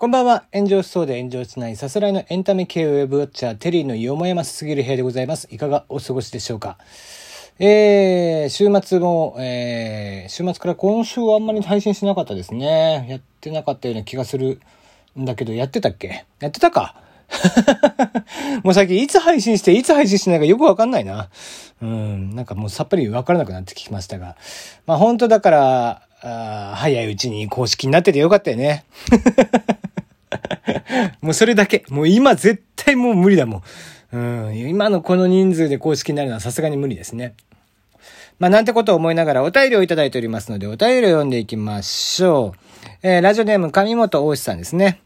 こんばんは。炎上しそうで炎上しないさすらいのエンタメ系ウェブウォッチャー、テリーのよもやますすぎる部屋でございます。いかがお過ごしでしょうか？えー、週末も、えー、週末から今週はあんまり配信しなかったですね。やってなかったような気がするんだけど、やってたっけ？やってたか？もう最近いつ配信していつ配信しないかよくわかんないな。うん、なんかもうさっぱりわからなくなってきましたが。まあ本当だから、あ早いうちに公式になっててよかったよね。もうそれだけ。もう今絶対もう無理だもん。うん。今のこの人数で公式になるのはさすがに無理ですね。まあ、なんてことを思いながらお便りをいただいておりますので、お便りを読んでいきましょう。えー、ラジオネーム上本大志さんですね。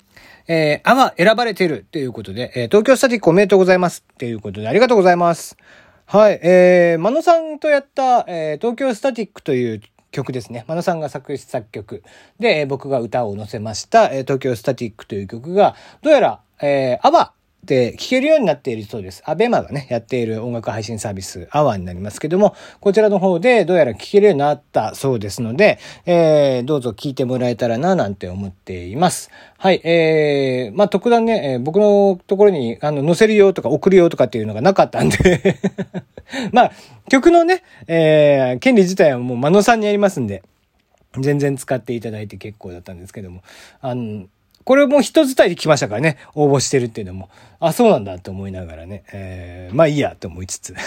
えー、あは選ばれているということで、えー、東京スタティックおめでとうございますということで、ありがとうございます。はい、えー、マノさんとやった、えー、東京スタティックという曲ですね。真野さんが作詞作曲で、僕が歌を載せました、東京スタティックという曲が、どうやら、えー、アバで聴けるようになっているそうです。アベマがね、やっている音楽配信サービス、アワーになりますけども、こちらの方でどうやら聴けるようになったそうですので、えー、どうぞ聴いてもらえたらな、なんて思っています。はい、えー、まあ、特段ね、えー、僕のところに、あの、載せるよとか送るよとかっていうのがなかったんで まあ、曲のね、えー、権利自体はもう真野さんにやりますんで、全然使っていただいて結構だったんですけども、あの、これも人伝いで来ましたからね、応募してるっていうのも、あ、そうなんだと思いながらね、えー、まあいいやと思いつつ。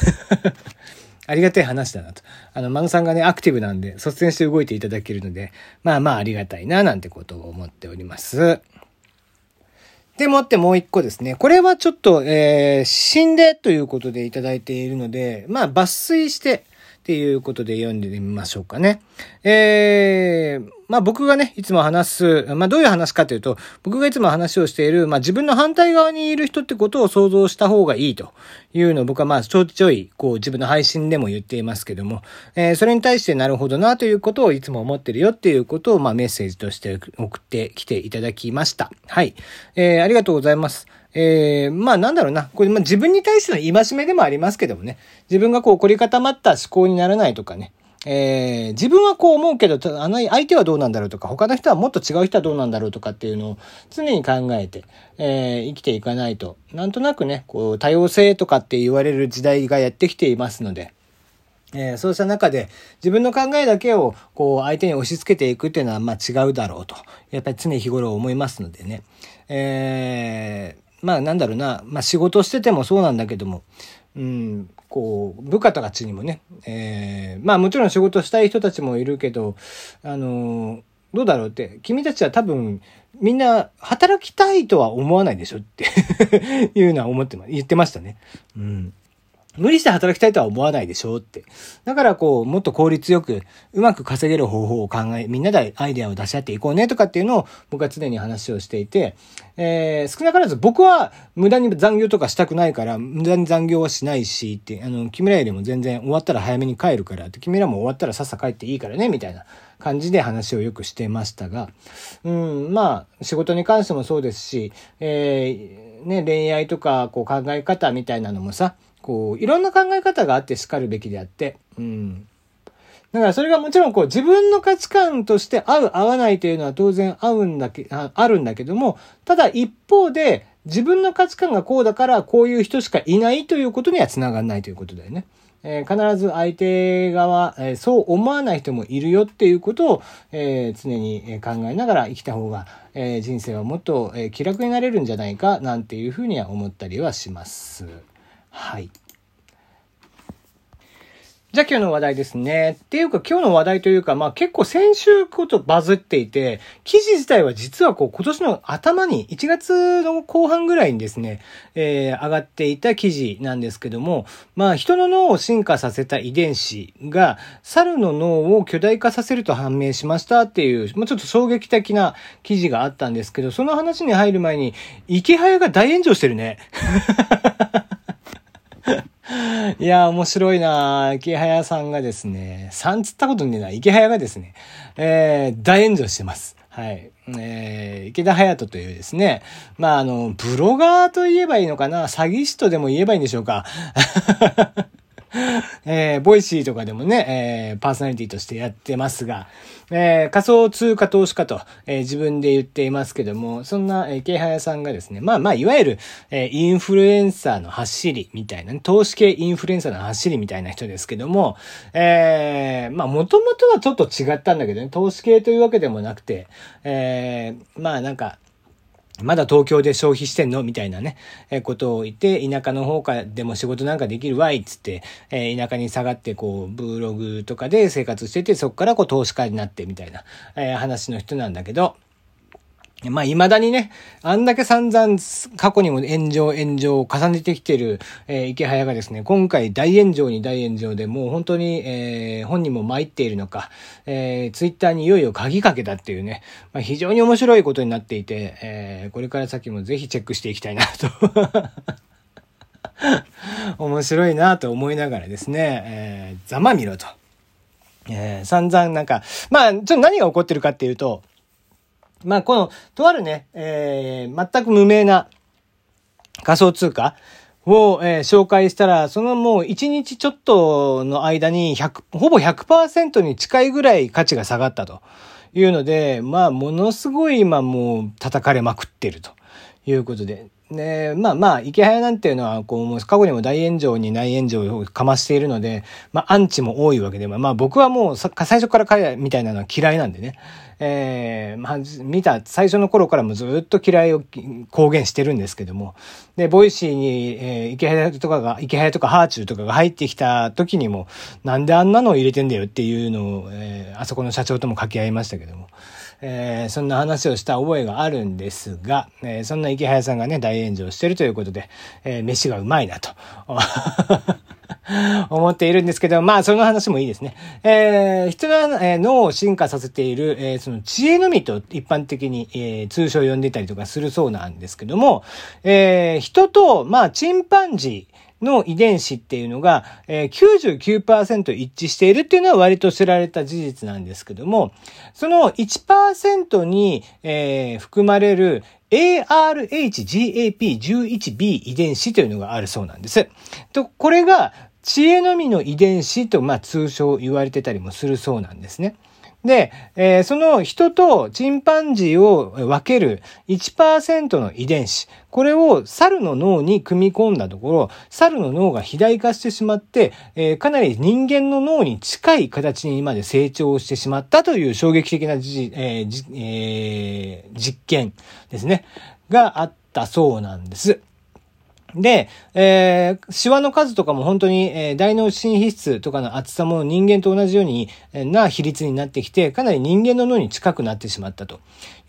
ありがたい話だなと。あの、マノさんがね、アクティブなんで、率先して動いていただけるので、まあまあありがたいな、なんてことを思っております。でもってもう一個ですね。これはちょっと、えー、死んでということでいただいているので、まあ抜粋して、っていうことで読んでみましょうかね。えー、まあ僕がね、いつも話す、まあどういう話かというと、僕がいつも話をしている、まあ自分の反対側にいる人ってことを想像した方がいいというのを僕はまあちょいちょい、こう自分の配信でも言っていますけども、えー、それに対してなるほどなということをいつも思ってるよっていうことを、まあメッセージとして送ってきていただきました。はい。えー、ありがとうございます。えー、まあなんだろうな。これ、まあ自分に対しての戒めでもありますけどもね。自分がこう凝り固まった思考にならないとかね。えー、自分はこう思うけど、あの相手はどうなんだろうとか、他の人はもっと違う人はどうなんだろうとかっていうのを常に考えて、えー、生きていかないと、なんとなくね、こう多様性とかって言われる時代がやってきていますので、えー、そうした中で自分の考えだけをこう相手に押し付けていくっていうのはまあ違うだろうと、やっぱり常日頃思いますのでね。えーまあなんだろうな、まあ仕事しててもそうなんだけども、うん、こう、部下たちにもね、えー、まあもちろん仕事したい人たちもいるけど、あの、どうだろうって、君たちは多分、みんな働きたいとは思わないでしょって。いうのは思って、言ってましたね。うん。無理して働きたいとは思わないでしょうって。だからこう、もっと効率よく、うまく稼げる方法を考え、みんなでアイデアを出し合っていこうねとかっていうのを僕は常に話をしていて、えー、少なからず僕は無駄に残業とかしたくないから、無駄に残業はしないし、って、あの、君らよりも全然終わったら早めに帰るから、って、君らも終わったらさっさ帰っていいからね、みたいな感じで話をよくしてましたが、うん、まあ、仕事に関してもそうですし、えー、ね、恋愛とか、こう考え方みたいなのもさ、こう、いろんな考え方があって叱るべきであって、うん。だからそれがもちろんこう自分の価値観として合う合わないというのは当然合うんだけ、ああるんだけども、ただ一方で自分の価値観がこうだからこういう人しかいないということには繋がらないということだよね。えー、必ず相手側、えー、そう思わない人もいるよっていうことを、えー、常に考えながら生きた方が、え人生はもっと、え気楽になれるんじゃないかなんていうふうには思ったりはします。はい。じゃあ今日の話題ですね。っていうか今日の話題というか、まあ結構先週ことバズっていて、記事自体は実はこう今年の頭に、1月の後半ぐらいにですね、えー、上がっていた記事なんですけども、まあ人の脳を進化させた遺伝子が、猿の脳を巨大化させると判明しましたっていう、まあちょっと衝撃的な記事があったんですけど、その話に入る前に、池早が大炎上してるね。いや、面白いな池早さんがですね、3つったことねえな、池早がですね、えー、大炎上してます。はい。えー、池田隼人というですね、まあ、あの、ブロガーと言えばいいのかな？詐欺師とでも言えばいいんでしょうか？えー、 Voicy とかでもね、えー、パーソナリティとしてやってますが、えー、仮想通貨投資家と、え、自分で言っていますけども、そんな、えー、イケハヤさんがですね、まあまあ、いわゆる、え、インフルエンサーの走りみたいな、投資系インフルエンサーの走りみたいな人ですけども、え、まあ、もともとはちょっと違ったんだけどね、投資系というわけでもなくて、え、まあなんか、まだ東京で消費してんの？みたいなね、えことを言って、田舎の方からでも仕事なんかできるわいっつって、え田舎に下がって、こう、ブログとかで生活してて、そこからこう投資家になってみたいな、え話の人なんだけど、まあ、未だにね、あんだけ散々過去にも炎上炎上を重ねてきてる、えー、池早がですね、今回大炎上に大炎上でもう本当に、えー、本人も参っているのか、えー、ツイッターにいよいよ鍵かけたっていうね、まあ、非常に面白いことになっていて、えー、これから先もぜひチェックしていきたいなと 面白いなと思いながらですね、えー、ざまみろと。えー、散々なんか、まあ、ちょっと何が起こってるかっていうと、まあ、この、とあるね、えー、全く無名な仮想通貨を、えー、紹介したら、そのもう1日ちょっとの間に100、ほぼ100%に近いぐらい価値が下がったというので、まあ、ものすごい今もう叩かれまくってるということで。ねまあまあ、イケハヤなんていうのは、こう、もう過去にも大炎上に大炎上をかましているので、まあ、アンチも多いわけで、まあ僕はもう最初から彼みたいなのは嫌いなんでね。えー、まあ、見た最初の頃からもずっと嫌いを公言してるんですけども、で、 Voicy に、えー、イケハヤとかが、イケハヤとかはあちゅうとかが入ってきた時にも、なんであんなのを入れてんだよっていうのを、えー、あそこの社長とも掛け合いましたけども、えー、そんな話をした覚えがあるんですが、えー、そんな池早さんがね、大炎上してるということで、えー、飯がうまいなと。思っているんですけど、まあ、その話もいいですね。えー、人の、えー、脳を進化させている、えー、その知恵のみと一般的に、えー、通称呼んでたりとかするそうなんですけども、えー、人と、まあ、チンパンジー、の遺伝子っていうのが、えー、99%一致しているっていうのは割と知られた事実なんですけども、その1%に、えー、含まれる ARHGAP11B 遺伝子というのがあるそうなんです。と、これが知恵のみの遺伝子と、まあ、通称言われてたりもするそうなんですね。で、えー、その人とチンパンジーを分ける1%の遺伝子、これを猿の脳に組み込んだところ、猿の脳が肥大化してしまって、えー、かなり人間の脳に近い形にまで成長してしまったという衝撃的なじ、えーえー、実験ですね、があったそうなんです。で、えー、シワの数とかも本当に、えー、大脳新皮質とかの厚さも人間と同じように、えー、な比率になってきて、かなり人間の脳に近くなってしまったと。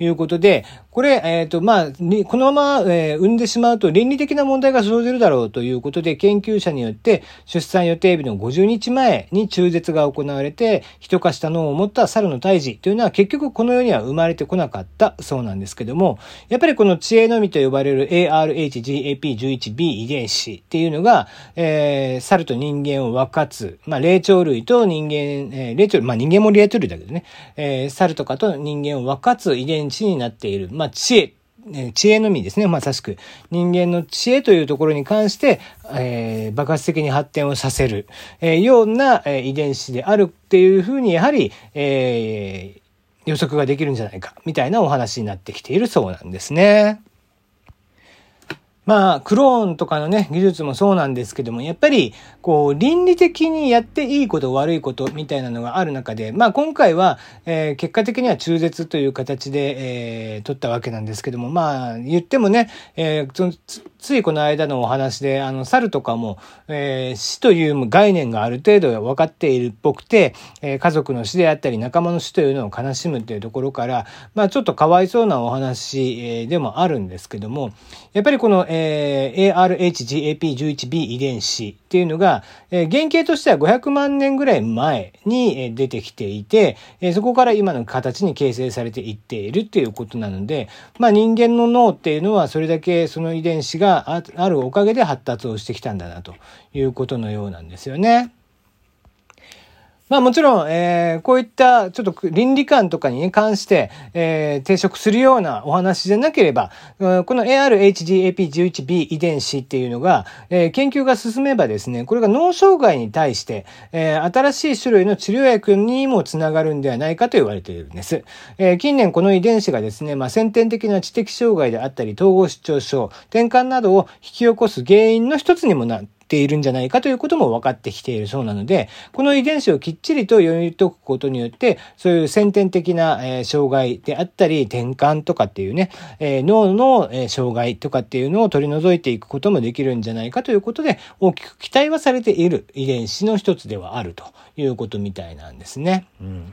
いうことで、これ、えっ、ー、と、まあ、このまま、えー、産んでしまうと倫理的な問題が生じるだろうということで、研究者によって出産予定日の50日前に中絶が行われて、人化した脳を持った猿の胎児というのは結局この世には生まれてこなかったそうなんですけども、やっぱりこの知恵のみと呼ばれる ARHGAP11 B 遺伝子っていうのが、えー、猿と人間を分かつ、まあ、霊長類と人間、えー、霊長類、まあ、人間も霊長類だけどね、えー、猿とかと人間を分かつ遺伝子になっている。まあ、知恵知恵のみですね。まさしく。人間の知恵というところに関して、えー、爆発的に発展をさせる、えー、ような、えー、遺伝子であるっていうふうに、やはり、えー、予測ができるんじゃないか、みたいなお話になってきているそうなんですね。まあ、クローンとかのね、技術もそうなんですけども、やっぱり、こう、倫理的にやっていいこと、悪いことみたいなのがある中で、まあ、今回は、えー、結果的には中絶という形で、えー、取ったわけなんですけども、まあ、言ってもね、えー、ついこの間のお話で、あの、猿とかも、えー、死という概念がある程度分かっているっぽくて、えー、家族の死であったり、仲間の死というのを悲しむというところから、まあ、ちょっとかわいそうなお話、えー、でもあるんですけども、やっぱりこの、えーえー、ARHGAP11B 遺伝子っていうのが、えー、原型としては500万年ぐらい前に、出てきていて、えー、そこから今の形に形成されていっているっていうことなので、まあ人間の脳っていうのはそれだけその遺伝子があるおかげで発達をしてきたんだなということのようなんですよね。まあもちろん、えー、こういったちょっと倫理観とかに関して、えー、抵触するようなお話じゃなければ、この ARHGAP11B 遺伝子っていうのが、えー、研究が進めばですね、これが脳障害に対して、えー、新しい種類の治療薬にもつながるんではないかと言われているんです。えー、近年この遺伝子がですね、まあ先天的な知的障害であったり、統合失調症、転換などを引き起こす原因の一つにもなってているんじゃないかということも分かってきているそうなので、この遺伝子をきっちりと読み解くことによって、そういう先天的な、え障害であったり、転換とかっていうね、え脳の、え障害とかっていうのを取り除いていくこともできるんじゃないかということで、大きく期待はされている遺伝子の一つではあるということみたいなんですね。うん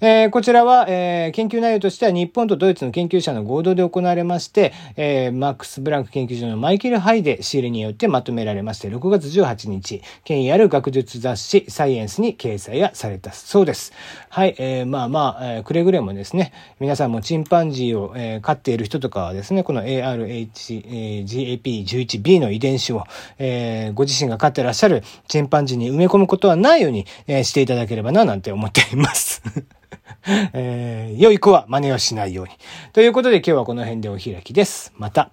えー、こちらは、えー、研究内容としては日本とドイツの研究者の合同で行われまして、えー、マックス・ブランク研究所のマイケル・ハイデ仕入れによってまとめられまして、6月18日、権威ある学術雑誌サイエンスに掲載がされたそうです。はい、えー、まあまあ、えー、くれぐれもですね、皆さんもチンパンジーを、えー、飼っている人とかはですね、この ARHGAP11B の遺伝子を、えー、ご自身が飼ってらっしゃるチンパンジーに埋め込むことはないように、えー、していただければな、なんて思っています。えー、良い子は真似をしないように。ということで今日はこの辺でお開きです。また。